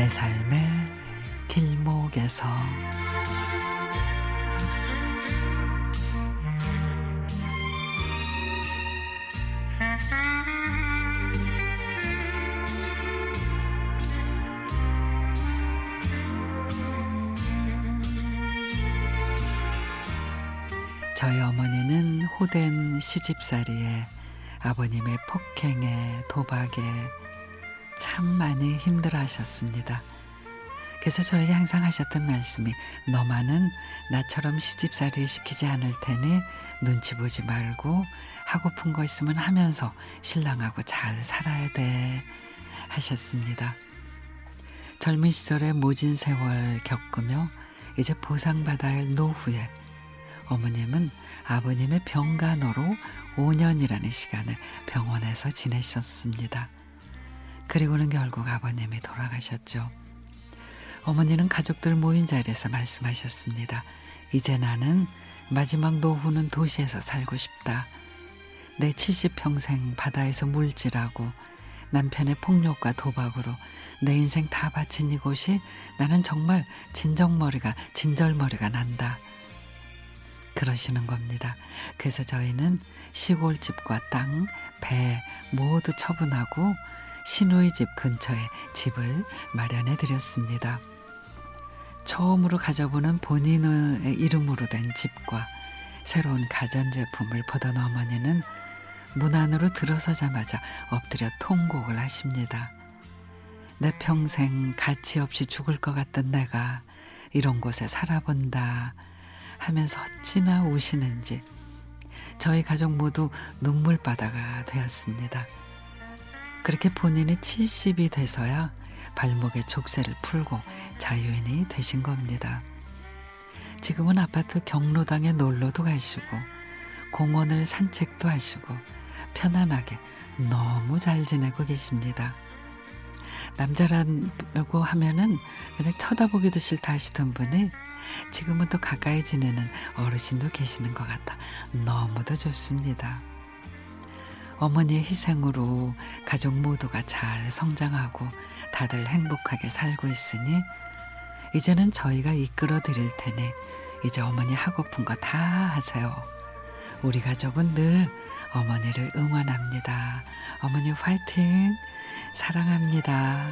내 삶의 길목에서. 저희 어머니는 호된 시집살이에 아버님의 폭행에 도박에 참 많이 힘들어 하셨습니다. 그래서 저에게 항상 하셨던 말씀이 너만은 나처럼 시집살이 시키지 않을 테니 눈치 보지 말고 하고픈 거 있으면 하면서 신랑하고 잘 살아야 돼 하셨습니다. 젊은 시절에 모진 세월 겪으며 이제 보상받아야 할 노후에 어머님은 아버님의 병간호로 5년이라는 시간을 병원에서 지내셨습니다. 그리고는 결국 아버님이 돌아가셨죠. 어머니는 가족들 모인 자리에서 말씀하셨습니다. 이제 나는 마지막 노후는 도시에서 살고 싶다. 내 70평생 바다에서 물질하고 남편의 폭력과 도박으로 내 인생 다 바친 이곳이 나는 정말 진정머리가 진절머리가 난다. 그러시는 겁니다. 그래서 저희는 시골집과 땅, 배 모두 처분하고 신우의 집 근처에 집을 마련해 드렸습니다. 처음으로 가져보는 본인의 이름으로 된 집과 새로운 가전제품을 보던 어머니는 문 안으로 들어서자마자 엎드려 통곡을 하십니다. 내 평생 가치 없이 죽을 것 같던 내가 이런 곳에 살아본다 하면서 어찌나 우시는지 저희 가족 모두 눈물바다가 되었습니다. 그렇게 본인이 70이 돼서야 발목에 족쇄를 풀고 자유인이 되신 겁니다. 지금은 아파트 경로당에 놀러도 가시고 공원을 산책도 하시고 편안하게 너무 잘 지내고 계십니다. 남자라고 하면은 그냥 쳐다보기도 싫다 하시던 분이 지금은 또 가까이 지내는 어르신도 계시는 것 같아 너무도 좋습니다. 어머니의 희생으로 가족 모두가 잘 성장하고 다들 행복하게 살고 있으니 이제는 저희가 이끌어 드릴 테니 이제 어머니 하고픈 거 다 하세요. 우리 가족은 늘 어머니를 응원합니다. 어머니 화이팅! 사랑합니다.